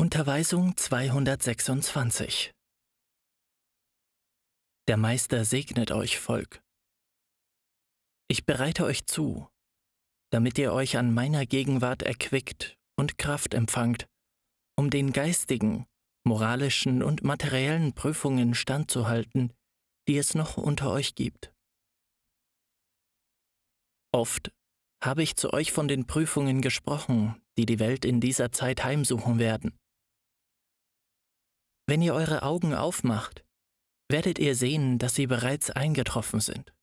Unterweisung 226 Der Meister segnet euch, Volk. Ich bereite euch zu, damit ihr euch an meiner Gegenwart erquickt und Kraft empfangt, um den geistigen, moralischen und materiellen Prüfungen standzuhalten, die es noch unter euch gibt. Oft habe ich zu euch von den Prüfungen gesprochen, die die Welt in dieser Zeit heimsuchen werden. Wenn ihr eure Augen aufmacht, werdet ihr sehen, dass sie bereits eingetroffen sind.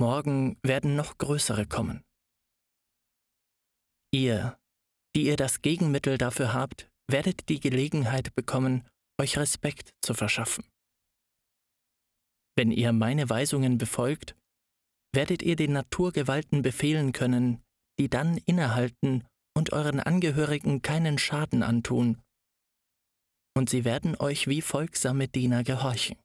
Morgen werden noch größere kommen. Ihr, die ihr das Gegenmittel dafür habt, werdet die Gelegenheit bekommen, euch Respekt zu verschaffen. Wenn ihr meine Weisungen befolgt, werdet ihr den Naturgewalten befehlen können, die dann innehalten und euren Angehörigen keinen Schaden antun und sie werden euch wie folgsame Diener gehorchen.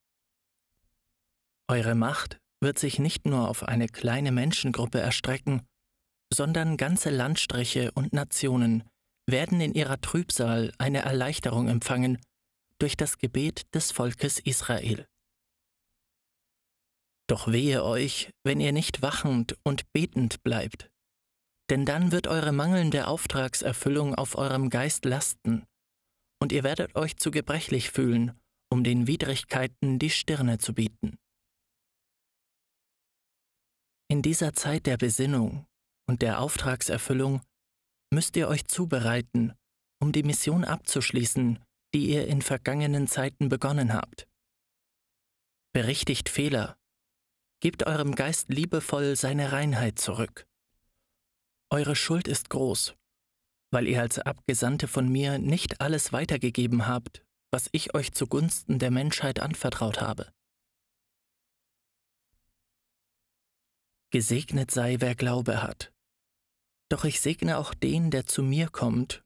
Eure Macht wird sich nicht nur auf eine kleine Menschengruppe erstrecken, sondern ganze Landstriche und Nationen werden in ihrer Trübsal eine Erleichterung empfangen durch das Gebet des Volkes Israel. Doch wehe euch, wenn ihr nicht wachend und betend bleibt, denn dann wird eure mangelnde Auftragserfüllung auf eurem Geist lasten und ihr werdet euch zu gebrechlich fühlen, um den Widrigkeiten die Stirne zu bieten. In dieser Zeit der Besinnung und der Auftragserfüllung müsst ihr euch zubereiten, um die Mission abzuschließen, die ihr in vergangenen Zeiten begonnen habt. Berichtigt Fehler, gebt eurem Geist liebevoll seine Reinheit zurück. Eure Schuld ist groß weil ihr als Abgesandte von mir nicht alles weitergegeben habt, was ich euch zugunsten der Menschheit anvertraut habe. Gesegnet sei, wer Glaube hat. Doch ich segne auch den, der zu mir kommt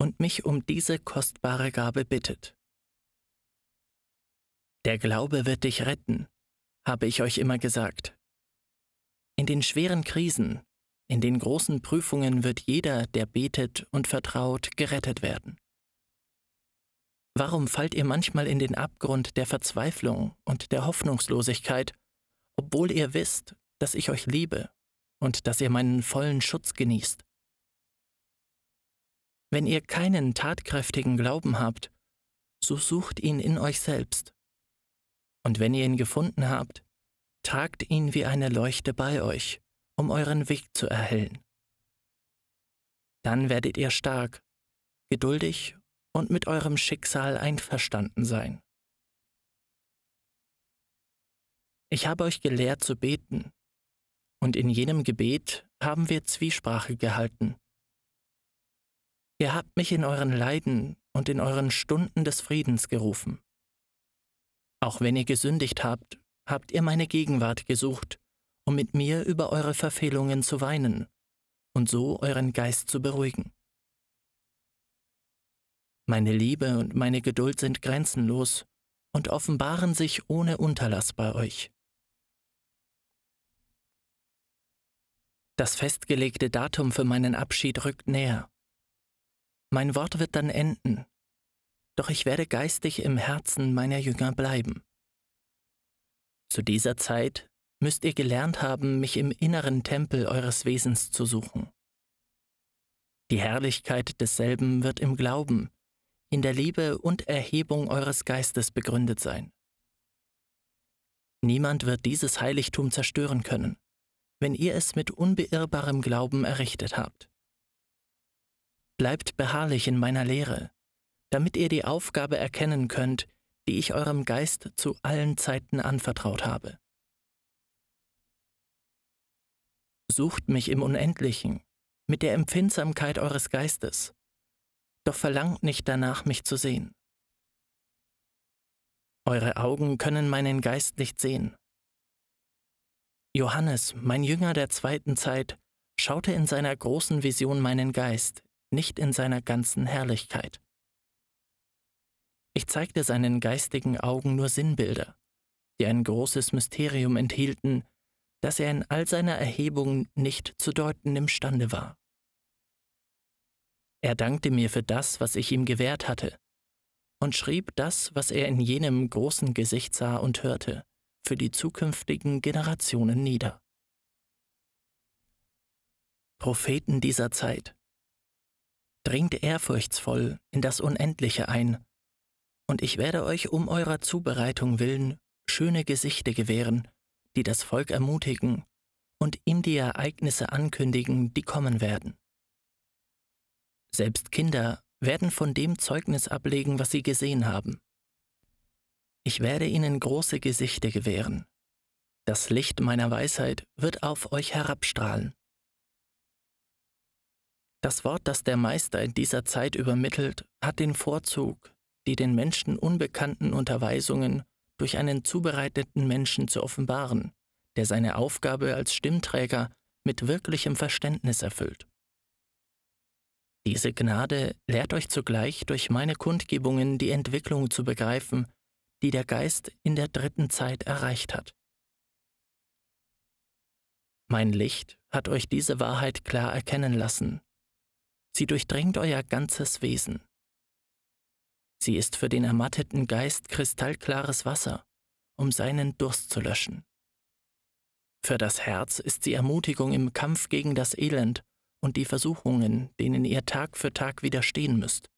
und mich um diese kostbare Gabe bittet. Der Glaube wird dich retten, habe ich euch immer gesagt. In den schweren Krisen, in den großen Prüfungen wird jeder, der betet und vertraut, gerettet werden. Warum fallt ihr manchmal in den Abgrund der Verzweiflung und der Hoffnungslosigkeit, obwohl ihr wisst, dass ich euch liebe und dass ihr meinen vollen Schutz genießt? Wenn ihr keinen tatkräftigen Glauben habt, so sucht ihn in euch selbst. Und wenn ihr ihn gefunden habt, tragt ihn wie eine Leuchte bei euch um euren Weg zu erhellen. Dann werdet ihr stark, geduldig und mit eurem Schicksal einverstanden sein. Ich habe euch gelehrt zu beten, und in jenem Gebet haben wir Zwiesprache gehalten. Ihr habt mich in euren Leiden und in euren Stunden des Friedens gerufen. Auch wenn ihr gesündigt habt, habt ihr meine Gegenwart gesucht um mit mir über eure Verfehlungen zu weinen und so euren Geist zu beruhigen. Meine Liebe und meine Geduld sind grenzenlos und offenbaren sich ohne Unterlass bei euch. Das festgelegte Datum für meinen Abschied rückt näher. Mein Wort wird dann enden, doch ich werde geistig im Herzen meiner Jünger bleiben. Zu dieser Zeit müsst ihr gelernt haben, mich im inneren Tempel eures Wesens zu suchen. Die Herrlichkeit desselben wird im Glauben, in der Liebe und Erhebung eures Geistes begründet sein. Niemand wird dieses Heiligtum zerstören können, wenn ihr es mit unbeirrbarem Glauben errichtet habt. Bleibt beharrlich in meiner Lehre, damit ihr die Aufgabe erkennen könnt, die ich eurem Geist zu allen Zeiten anvertraut habe. Sucht mich im Unendlichen, mit der Empfindsamkeit eures Geistes, doch verlangt nicht danach, mich zu sehen. Eure Augen können meinen Geist nicht sehen. Johannes, mein Jünger der zweiten Zeit, schaute in seiner großen Vision meinen Geist, nicht in seiner ganzen Herrlichkeit. Ich zeigte seinen geistigen Augen nur Sinnbilder, die ein großes Mysterium enthielten, das er in all seiner Erhebung nicht zu deuten imstande war. Er dankte mir für das, was ich ihm gewährt hatte, und schrieb das, was er in jenem großen Gesicht sah und hörte, für die zukünftigen Generationen nieder. Propheten dieser Zeit, dringt ehrfurchtsvoll in das Unendliche ein, und ich werde euch um eurer Zubereitung willen schöne Gesichter gewähren, die das Volk ermutigen und ihm die Ereignisse ankündigen, die kommen werden. Selbst Kinder werden von dem Zeugnis ablegen, was sie gesehen haben. Ich werde ihnen große Gesichter gewähren. Das Licht meiner Weisheit wird auf euch herabstrahlen. Das Wort, das der Meister in dieser Zeit übermittelt, hat den Vorzug, die den Menschen unbekannten Unterweisungen durch einen zubereiteten Menschen zu offenbaren, der seine Aufgabe als Stimmträger mit wirklichem Verständnis erfüllt. Diese Gnade lehrt euch zugleich durch meine Kundgebungen die Entwicklung zu begreifen, die der Geist in der dritten Zeit erreicht hat. Mein Licht hat euch diese Wahrheit klar erkennen lassen. Sie durchdringt euer ganzes Wesen. Sie ist für den ermatteten Geist kristallklares Wasser, um seinen Durst zu löschen. Für das Herz ist sie Ermutigung im Kampf gegen das Elend und die Versuchungen, denen ihr Tag für Tag widerstehen müsst.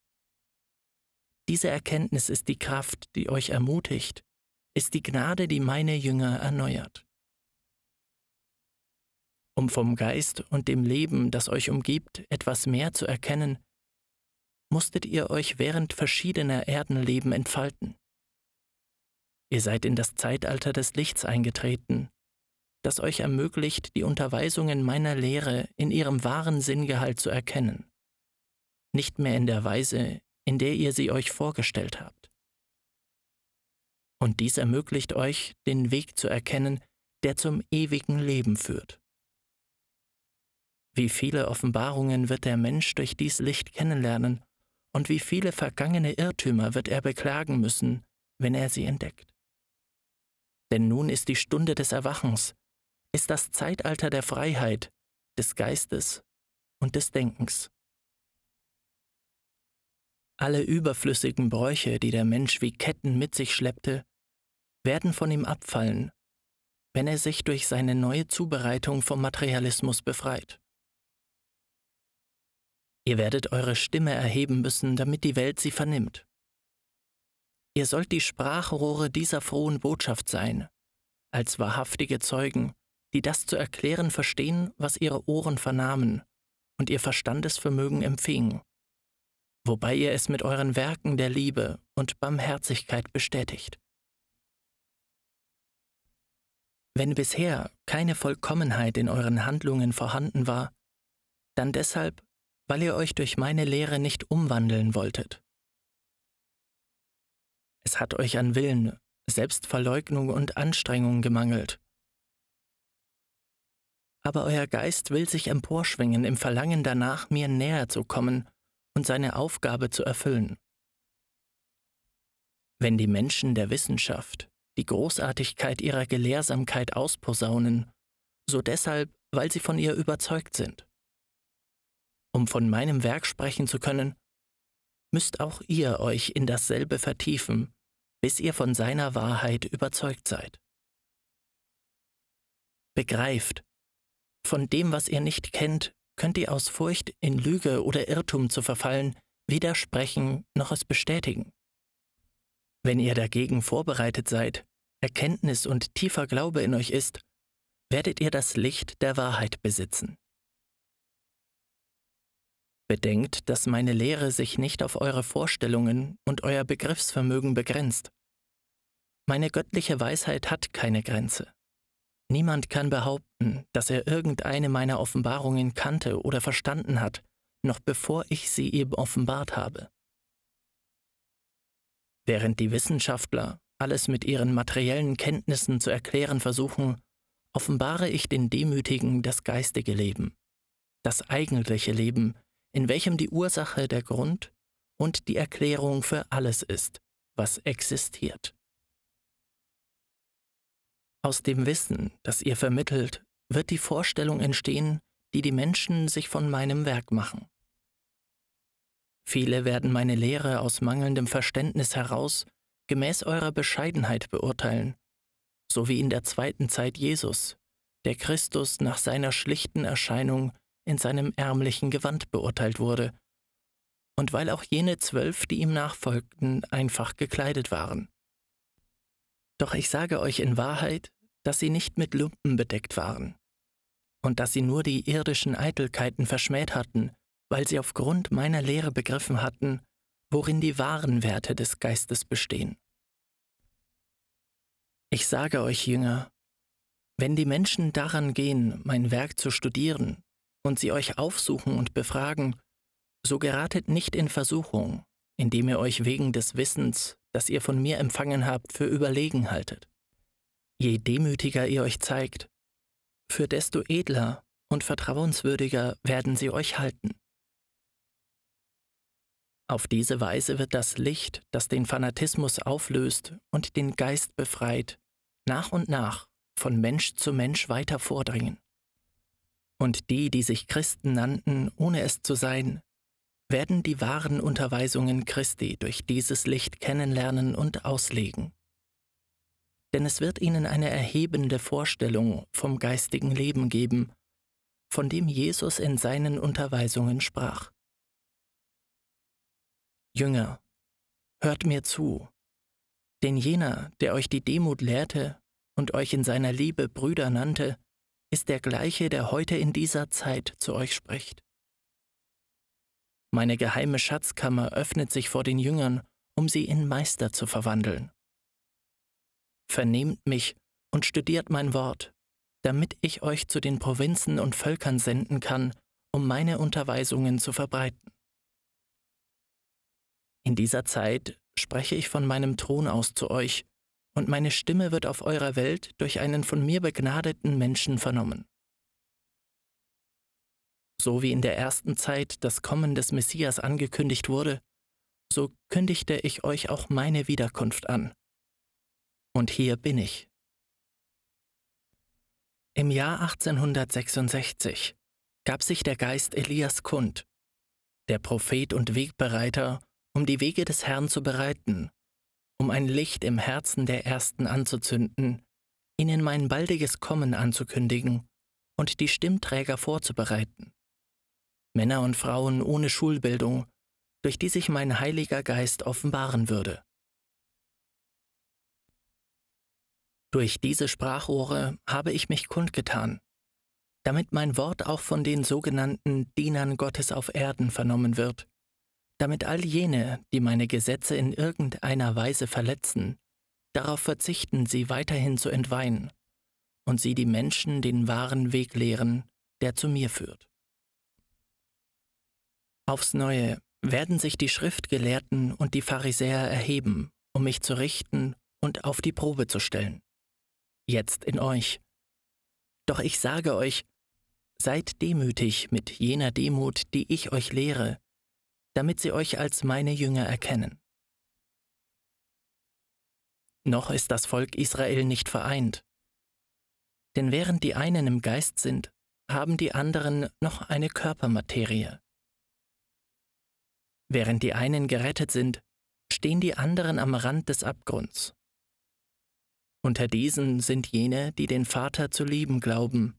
Diese Erkenntnis ist die Kraft, die euch ermutigt, ist die Gnade, die meine Jünger erneuert. Um vom Geist und dem Leben, das euch umgibt, etwas mehr zu erkennen, musstet ihr euch während verschiedener Erdenleben entfalten. Ihr seid in das Zeitalter des Lichts eingetreten, das euch ermöglicht, die Unterweisungen meiner Lehre in ihrem wahren Sinngehalt zu erkennen, nicht mehr in der Weise, in der ihr sie euch vorgestellt habt. Und dies ermöglicht euch, den Weg zu erkennen, der zum ewigen Leben führt. Wie viele Offenbarungen wird der Mensch durch dies Licht kennenlernen und wie viele vergangene Irrtümer wird er beklagen müssen, wenn er sie entdeckt. Denn nun ist die Stunde des Erwachens, ist das Zeitalter der Freiheit, des Geistes und des Denkens. Alle überflüssigen Bräuche, die der Mensch wie Ketten mit sich schleppte, werden von ihm abfallen, wenn er sich durch seine neue Zubereitung vom Materialismus befreit. Ihr werdet eure Stimme erheben müssen, damit die Welt sie vernimmt. Ihr sollt die Sprachrohre dieser frohen Botschaft sein, als wahrhaftige Zeugen, die das zu erklären verstehen, was ihre Ohren vernahmen und ihr Verstandesvermögen empfing, wobei ihr es mit euren Werken der Liebe und Barmherzigkeit bestätigt. Wenn bisher keine Vollkommenheit in euren Handlungen vorhanden war, dann deshalb, weil ihr euch durch meine Lehre nicht umwandeln wolltet. Es hat euch an Willen, Selbstverleugnung und Anstrengung gemangelt. Aber euer Geist will sich emporschwingen im Verlangen danach, mir näher zu kommen und seine Aufgabe zu erfüllen. Wenn die Menschen der Wissenschaft die Großartigkeit ihrer Gelehrsamkeit ausposaunen, so deshalb, weil sie von ihr überzeugt sind. Um von meinem Werk sprechen zu können, müsst auch ihr euch in dasselbe vertiefen, bis ihr von seiner Wahrheit überzeugt seid. Begreift, von dem, was ihr nicht kennt, könnt ihr aus Furcht, in Lüge oder Irrtum zu verfallen, widersprechen noch es bestätigen. Wenn ihr dagegen vorbereitet seid, Erkenntnis und tiefer Glaube in euch ist, werdet ihr das Licht der Wahrheit besitzen. Bedenkt, dass meine Lehre sich nicht auf eure Vorstellungen und euer Begriffsvermögen begrenzt. Meine göttliche Weisheit hat keine Grenze. Niemand kann behaupten, dass er irgendeine meiner Offenbarungen kannte oder verstanden hat, noch bevor ich sie ihm offenbart habe. Während die Wissenschaftler alles mit ihren materiellen Kenntnissen zu erklären versuchen, offenbare ich den Demütigen das geistige Leben, das eigentliche Leben, in welchem die Ursache der Grund und die Erklärung für alles ist, was existiert. Aus dem Wissen, das ihr vermittelt, wird die Vorstellung entstehen, die die Menschen sich von meinem Werk machen. Viele werden meine Lehre aus mangelndem Verständnis heraus gemäß eurer Bescheidenheit beurteilen, so wie in der zweiten Zeit Jesus, der Christus nach seiner schlichten Erscheinung in seinem ärmlichen Gewand beurteilt wurde, und weil auch jene zwölf, die ihm nachfolgten, einfach gekleidet waren. Doch ich sage euch in Wahrheit, dass sie nicht mit Lumpen bedeckt waren, und dass sie nur die irdischen Eitelkeiten verschmäht hatten, weil sie aufgrund meiner Lehre begriffen hatten, worin die wahren Werte des Geistes bestehen. Ich sage euch, Jünger, wenn die Menschen daran gehen, mein Werk zu studieren, und sie euch aufsuchen und befragen, so geratet nicht in Versuchung, indem ihr euch wegen des Wissens, das ihr von mir empfangen habt, für überlegen haltet. Je demütiger ihr euch zeigt, für desto edler und vertrauenswürdiger werden sie euch halten. Auf diese Weise wird das Licht, das den Fanatismus auflöst und den Geist befreit, nach und nach von Mensch zu Mensch weiter vordringen. Und die, die sich Christen nannten, ohne es zu sein, werden die wahren Unterweisungen Christi durch dieses Licht kennenlernen und auslegen. Denn es wird ihnen eine erhebende Vorstellung vom geistigen Leben geben, von dem Jesus in seinen Unterweisungen sprach. Jünger, hört mir zu, denn jener, der euch die Demut lehrte und euch in seiner Liebe Brüder nannte, ist der gleiche, der heute in dieser Zeit zu euch spricht. Meine geheime Schatzkammer öffnet sich vor den Jüngern, um sie in Meister zu verwandeln. Vernehmt mich und studiert mein Wort, damit ich euch zu den Provinzen und Völkern senden kann, um meine Unterweisungen zu verbreiten. In dieser Zeit spreche ich von meinem Thron aus zu euch, und meine Stimme wird auf eurer Welt durch einen von mir begnadeten Menschen vernommen. So wie in der ersten Zeit das Kommen des Messias angekündigt wurde, so kündigte ich euch auch meine Wiederkunft an. Und hier bin ich. Im Jahr 1866 gab sich der Geist Elias kund, der Prophet und Wegbereiter um die Wege des Herrn zu bereiten, um ein Licht im Herzen der Ersten anzuzünden, ihnen mein baldiges Kommen anzukündigen und die Stimmträger vorzubereiten. Männer und Frauen ohne Schulbildung, durch die sich mein Heiliger Geist offenbaren würde. Durch diese Sprachrohre habe ich mich kundgetan, damit mein Wort auch von den sogenannten Dienern Gottes auf Erden vernommen wird, damit all jene, die meine Gesetze in irgendeiner Weise verletzen, darauf verzichten, sie weiterhin zu entweihen, und sie die Menschen den wahren Weg lehren, der zu mir führt. Aufs neue werden sich die Schriftgelehrten und die Pharisäer erheben, um mich zu richten und auf die Probe zu stellen. Jetzt in euch. Doch ich sage euch, seid demütig mit jener Demut, die ich euch lehre, damit sie euch als meine Jünger erkennen. Noch ist das Volk Israel nicht vereint. Denn während die einen im Geist sind, haben die anderen noch eine Körpermaterie. Während die einen gerettet sind, stehen die anderen am Rand des Abgrunds. Unter diesen sind jene, die den Vater zu lieben glauben,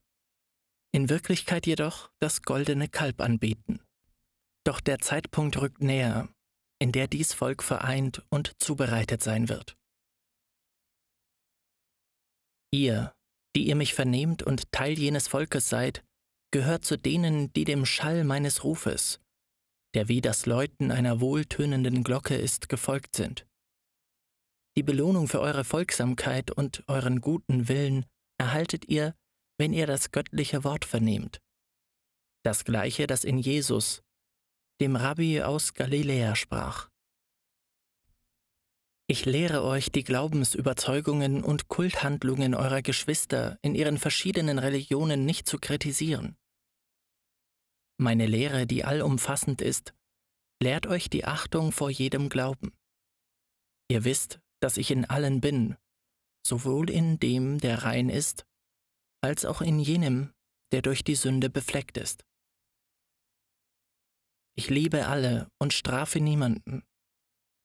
in Wirklichkeit jedoch das goldene Kalb anbeten. Doch der Zeitpunkt rückt näher, in der dies Volk vereint und zubereitet sein wird. Ihr, die ihr mich vernehmt und Teil jenes Volkes seid, gehört zu denen, die dem Schall meines Rufes, der wie das Läuten einer wohltönenden Glocke ist, gefolgt sind. Die Belohnung für eure Folgsamkeit und euren guten Willen erhaltet ihr, wenn ihr das göttliche Wort vernehmt. Das gleiche, das in Jesus, dem Rabbi aus Galiläa sprach. Ich lehre euch die Glaubensüberzeugungen und Kulthandlungen eurer Geschwister in ihren verschiedenen Religionen nicht zu kritisieren. Meine Lehre, die allumfassend ist, lehrt euch die Achtung vor jedem Glauben. Ihr wisst, dass ich in allen bin, sowohl in dem, der rein ist, als auch in jenem, der durch die Sünde befleckt ist. Ich liebe alle und strafe niemanden.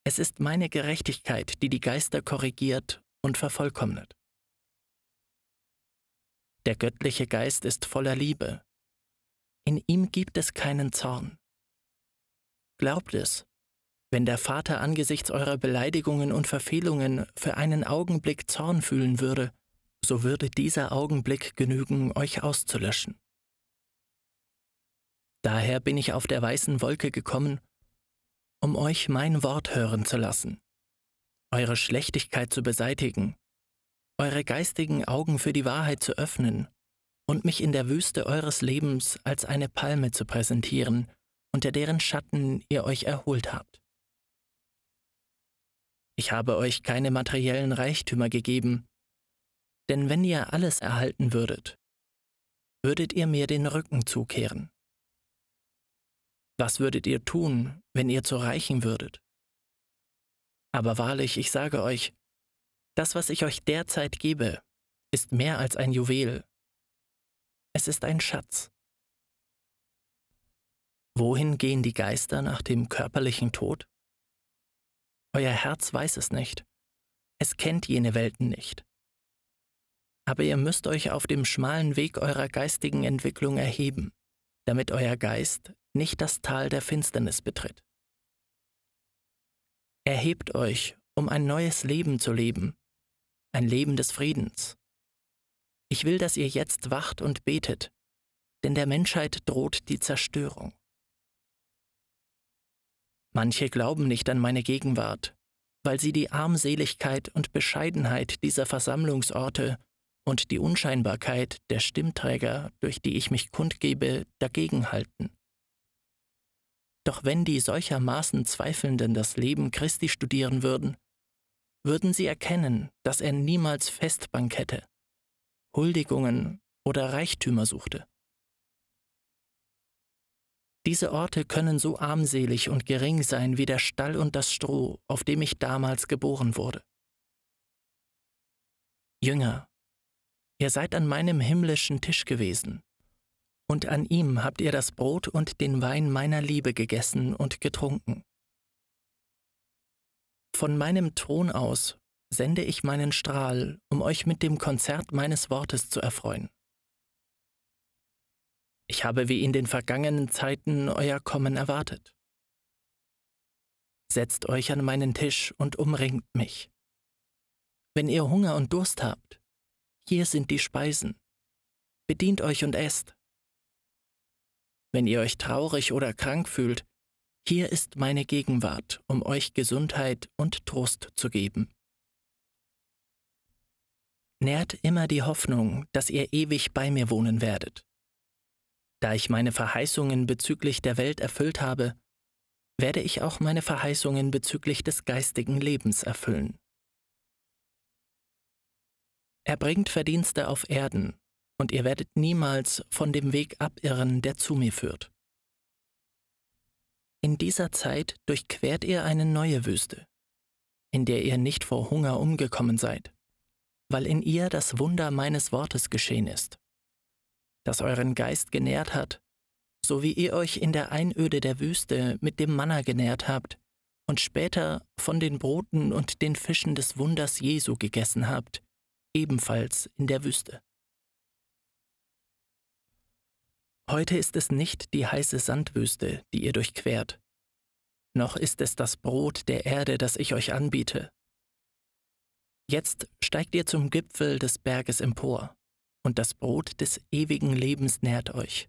Es ist meine Gerechtigkeit, die die Geister korrigiert und vervollkommnet. Der göttliche Geist ist voller Liebe. In ihm gibt es keinen Zorn. Glaubt es, wenn der Vater angesichts eurer Beleidigungen und Verfehlungen für einen Augenblick Zorn fühlen würde, so würde dieser Augenblick genügen, euch auszulöschen. Daher bin ich auf der weißen Wolke gekommen, um euch mein Wort hören zu lassen, eure Schlechtigkeit zu beseitigen, eure geistigen Augen für die Wahrheit zu öffnen und mich in der Wüste eures Lebens als eine Palme zu präsentieren, unter deren Schatten ihr euch erholt habt. Ich habe euch keine materiellen Reichtümer gegeben, denn wenn ihr alles erhalten würdet, würdet ihr mir den Rücken zukehren. Was würdet ihr tun, wenn ihr zu reichen würdet? Aber wahrlich, ich sage euch, das, was ich euch derzeit gebe, ist mehr als ein Juwel. Es ist ein Schatz. Wohin gehen die Geister nach dem körperlichen Tod? Euer Herz weiß es nicht. Es kennt jene Welten nicht. Aber ihr müsst euch auf dem schmalen Weg eurer geistigen Entwicklung erheben, damit euer Geist nicht das Tal der Finsternis betritt. Erhebt euch, um ein neues Leben zu leben, ein Leben des Friedens. Ich will, dass ihr jetzt wacht und betet, denn der Menschheit droht die Zerstörung. Manche glauben nicht an meine Gegenwart, weil sie die Armseligkeit und Bescheidenheit dieser Versammlungsorte und die Unscheinbarkeit der Stimmträger, durch die ich mich kundgebe, dagegenhalten. Doch wenn die solchermaßen Zweifelnden das Leben Christi studieren würden, würden sie erkennen, dass er niemals Festbankette, Huldigungen oder Reichtümer suchte. Diese Orte können so armselig und gering sein wie der Stall und das Stroh, auf dem ich damals geboren wurde. Jünger, ihr seid an meinem himmlischen Tisch gewesen, und an ihm habt ihr das Brot und den Wein meiner Liebe gegessen und getrunken. Von meinem Thron aus sende ich meinen Strahl, um euch mit dem Konzert meines Wortes zu erfreuen. Ich habe wie in den vergangenen Zeiten euer Kommen erwartet. Setzt euch an meinen Tisch und umringt mich. Wenn ihr Hunger und Durst habt, hier sind die Speisen. Bedient euch und esst. Wenn ihr euch traurig oder krank fühlt, hier ist meine Gegenwart, um euch Gesundheit und Trost zu geben. Nährt immer die Hoffnung, dass ihr ewig bei mir wohnen werdet. Da ich meine Verheißungen bezüglich der Welt erfüllt habe, werde ich auch meine Verheißungen bezüglich des geistigen Lebens erfüllen. Er bringt Verdienste auf Erden, und ihr werdet niemals von dem Weg abirren, der zu mir führt. In dieser Zeit durchquert ihr eine neue Wüste, in der ihr nicht vor Hunger umgekommen seid, weil in ihr das Wunder meines Wortes geschehen ist das euren Geist genährt hat, so wie ihr euch in der Einöde der Wüste mit dem Manna genährt habt und später von den Broten und den Fischen des Wunders Jesu gegessen habt, ebenfalls in der Wüste. Heute ist es nicht die heiße Sandwüste, die ihr durchquert, noch ist es das Brot der Erde, das ich euch anbiete. Jetzt steigt ihr zum Gipfel des Berges empor und das Brot des ewigen Lebens nährt euch.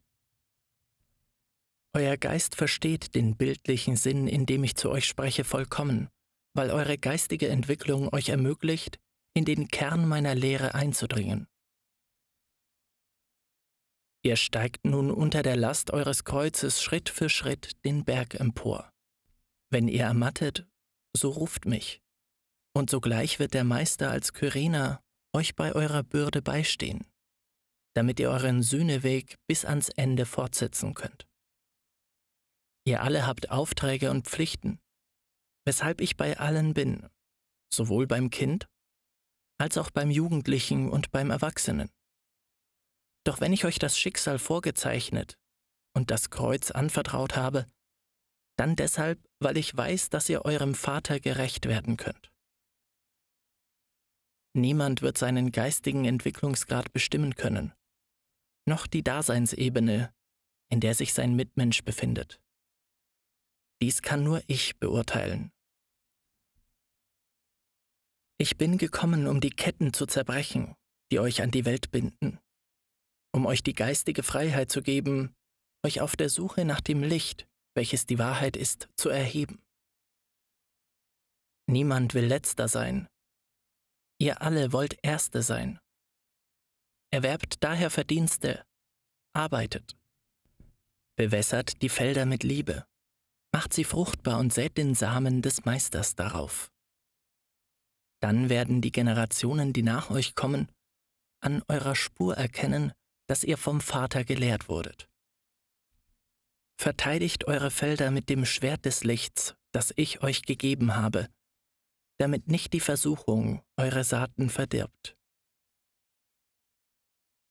Euer Geist versteht den bildlichen Sinn, in dem ich zu euch spreche, vollkommen, weil eure geistige Entwicklung euch ermöglicht, in den Kern meiner Lehre einzudringen. Ihr steigt nun unter der Last eures Kreuzes Schritt für Schritt den Berg empor. Wenn ihr ermattet, so ruft mich, und sogleich wird der Meister als Kyrener euch bei eurer Bürde beistehen damit ihr euren Sühneweg bis ans Ende fortsetzen könnt. Ihr alle habt Aufträge und Pflichten, weshalb ich bei allen bin, sowohl beim Kind als auch beim Jugendlichen und beim Erwachsenen. Doch wenn ich euch das Schicksal vorgezeichnet und das Kreuz anvertraut habe, Dann deshalb, weil ich weiß, dass ihr eurem Vater gerecht werden könnt. Niemand wird seinen geistigen Entwicklungsgrad bestimmen können, noch die Daseinsebene, in der sich sein Mitmensch befindet. Dies kann nur ich beurteilen. Ich bin gekommen, um die Ketten zu zerbrechen, die euch an die Welt binden, um euch die geistige Freiheit zu geben, euch auf der Suche nach dem Licht, welches die Wahrheit ist, zu erheben. Niemand will letzter sein. Ihr alle wollt Erste sein. Erwerbt daher Verdienste, arbeitet, bewässert die Felder mit Liebe, macht sie fruchtbar und sät den Samen des Meisters darauf. Dann werden die Generationen, die nach euch kommen, an eurer Spur erkennen, dass ihr vom Vater gelehrt wurdet. Verteidigt eure Felder mit dem Schwert des Lichts, das ich euch gegeben habe, damit nicht die Versuchung eure Saaten verdirbt.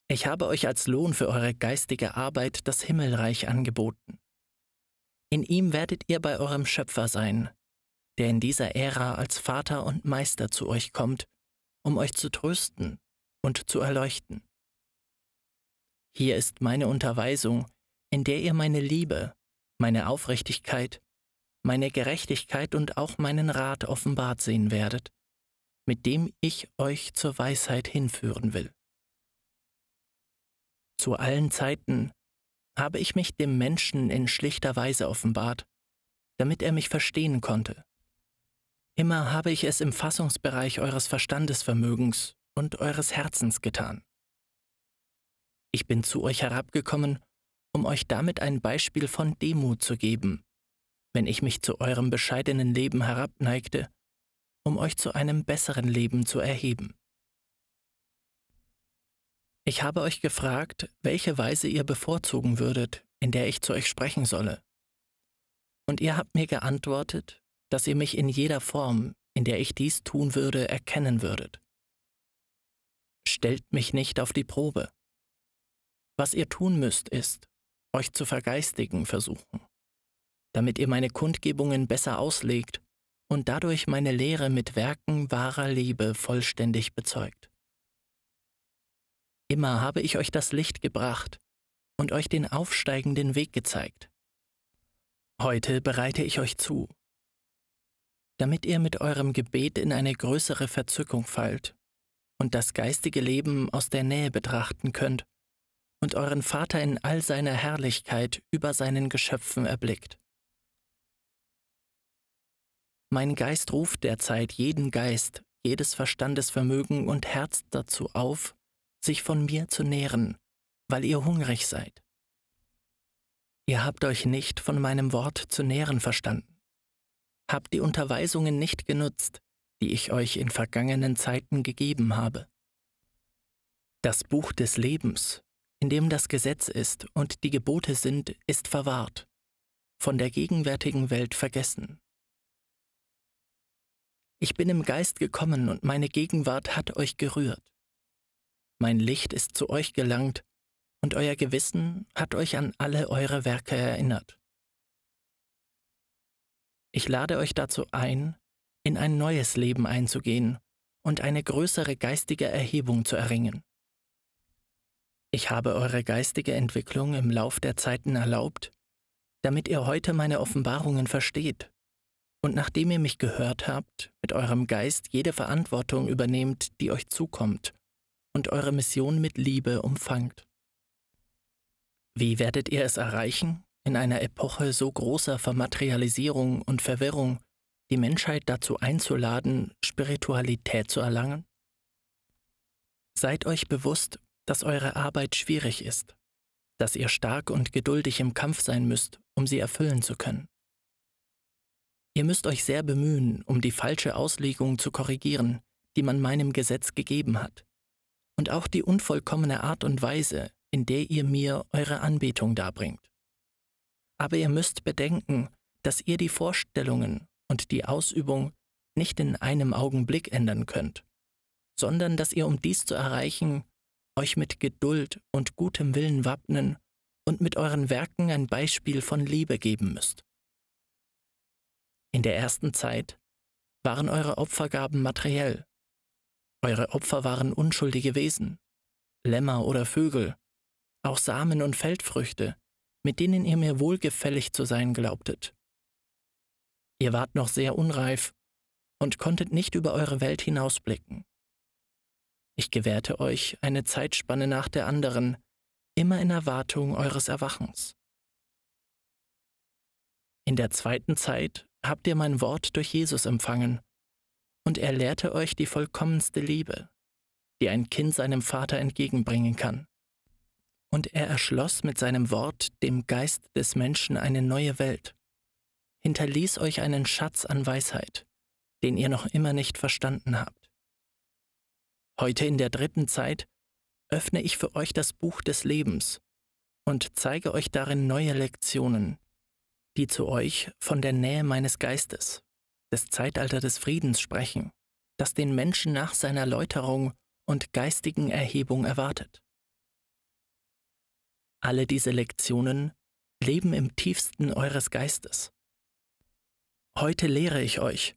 Ich habe euch als Lohn für eure geistige Arbeit das Himmelreich angeboten. In ihm werdet ihr bei eurem Schöpfer sein, der in dieser Ära als Vater und Meister zu euch kommt, um euch zu trösten und zu erleuchten. Hier ist meine Unterweisung, in der ihr meine Liebe, meine Aufrichtigkeit, meine Gerechtigkeit und auch meinen Rat offenbart sehen werdet, mit dem ich euch zur Weisheit hinführen will. Zu allen Zeiten habe ich mich dem Menschen in schlichter Weise offenbart, damit er mich verstehen konnte. Immer habe ich es im Fassungsbereich eures Verstandesvermögens und eures Herzens getan. Ich bin zu euch herabgekommen, um euch damit ein Beispiel von Demut zu geben, wenn ich mich zu eurem bescheidenen Leben herabneigte, um euch zu einem besseren Leben zu erheben. Ich habe euch gefragt, welche Weise ihr bevorzugen würdet, in der ich zu euch sprechen solle. Und ihr habt mir geantwortet, dass ihr mich in jeder Form, in der ich dies tun würde, erkennen würdet. Stellt mich nicht auf die Probe. Was ihr tun müsst, ist, euch zu vergeistigen versuchen, damit ihr meine Kundgebungen besser auslegt und dadurch meine Lehre mit Werken wahrer Liebe vollständig bezeugt. Immer habe ich euch das Licht gebracht und euch den aufsteigenden Weg gezeigt. Heute bereite ich euch zu, damit ihr mit eurem Gebet in eine größere Verzückung fallt und das geistige Leben aus der Nähe betrachten könnt und euren Vater in all seiner Herrlichkeit über seinen Geschöpfen erblickt. Mein Geist ruft derzeit jeden Geist, jedes Verstandesvermögen und Herz dazu auf, sich von mir zu nähren, weil ihr hungrig seid. Ihr habt euch nicht von meinem Wort zu nähren verstanden, habt die Unterweisungen nicht genutzt, die ich euch in vergangenen Zeiten gegeben habe. Das Buch des Lebens, in dem das Gesetz ist und die Gebote sind, ist verwahrt, von der gegenwärtigen Welt vergessen. Ich bin im Geist gekommen und meine Gegenwart hat euch gerührt mein Licht ist zu euch gelangt, und euer Gewissen hat euch an alle eure Werke erinnert. Ich lade euch dazu ein, in ein neues Leben einzugehen und eine größere geistige Erhebung zu erringen. Ich habe eure geistige Entwicklung im Lauf der Zeiten erlaubt, damit ihr heute meine Offenbarungen versteht und nachdem ihr mich gehört habt, mit eurem Geist jede Verantwortung übernehmt, die euch zukommt und eure Mission mit Liebe umfangt. Wie werdet ihr es erreichen, in einer Epoche so großer Vermaterialisierung und Verwirrung die Menschheit dazu einzuladen, Spiritualität zu erlangen? Seid euch bewusst, dass eure Arbeit schwierig ist, dass ihr stark und geduldig im Kampf sein müsst, um sie erfüllen zu können. Ihr müsst euch sehr bemühen, um die falsche Auslegung zu korrigieren, die man meinem Gesetz gegeben hat und auch die unvollkommene Art und Weise, in der ihr mir eure Anbetung darbringt. Aber ihr müsst bedenken, dass ihr die Vorstellungen und die Ausübung nicht in einem Augenblick ändern könnt, sondern dass ihr, um dies zu erreichen, euch mit Geduld und gutem Willen wappnen und mit euren Werken ein Beispiel von Liebe geben müsst. In der ersten Zeit waren eure Opfergaben materiell. Eure Opfer waren unschuldige Wesen, Lämmer oder Vögel, auch Samen und Feldfrüchte, mit denen ihr mir wohlgefällig zu sein glaubtet. Ihr wart noch sehr unreif und konntet nicht über eure Welt hinausblicken. Ich gewährte euch eine Zeitspanne nach der anderen, immer in Erwartung eures Erwachens. In der zweiten Zeit habt ihr mein Wort durch Jesus empfangen, und er lehrte euch die vollkommenste Liebe, die ein Kind seinem Vater entgegenbringen kann. Und er erschloss mit seinem Wort dem Geist des Menschen eine neue Welt, hinterließ euch einen Schatz an Weisheit, den ihr noch immer nicht verstanden habt. Heute in der dritten Zeit öffne ich für euch das Buch des Lebens und zeige euch darin neue Lektionen, die zu euch von der Nähe meines Geistes, des Zeitalter des Friedens sprechen, das den Menschen nach seiner Läuterung und geistigen Erhebung erwartet. Alle diese Lektionen leben im tiefsten eures Geistes. Heute lehre ich euch,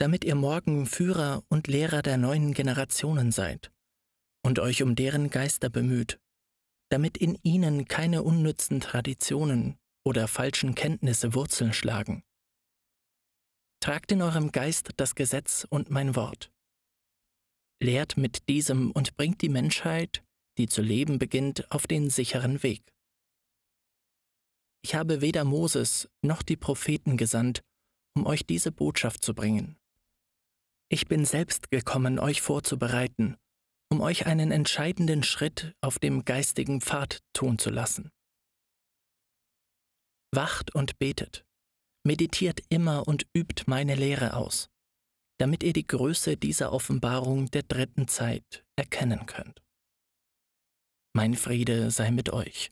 damit ihr morgen Führer und Lehrer der neuen Generationen seid und euch um deren Geister bemüht, damit in ihnen keine unnützen Traditionen oder falschen Kenntnisse Wurzeln schlagen. Tragt in eurem Geist das Gesetz und mein Wort. Lehrt mit diesem und bringt die Menschheit, die zu leben beginnt, auf den sicheren Weg. Ich habe weder Moses noch die Propheten gesandt, um euch diese Botschaft zu bringen. Ich bin selbst gekommen, euch vorzubereiten um euch einen entscheidenden Schritt auf dem geistigen Pfad tun zu lassen. Wacht und betet, meditiert immer und übt meine Lehre aus, damit ihr die Größe dieser Offenbarung der dritten Zeit erkennen könnt. Mein Friede sei mit euch.